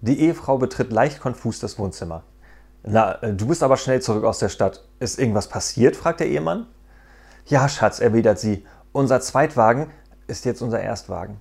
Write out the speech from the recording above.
Die Ehefrau betritt leicht konfus das Wohnzimmer. Na, äh, du bist aber schnell zurück aus der Stadt. Ist irgendwas passiert? fragt der Ehemann. Ja, Schatz, erwidert sie. Unser Zweitwagen ist jetzt unser Erstwagen.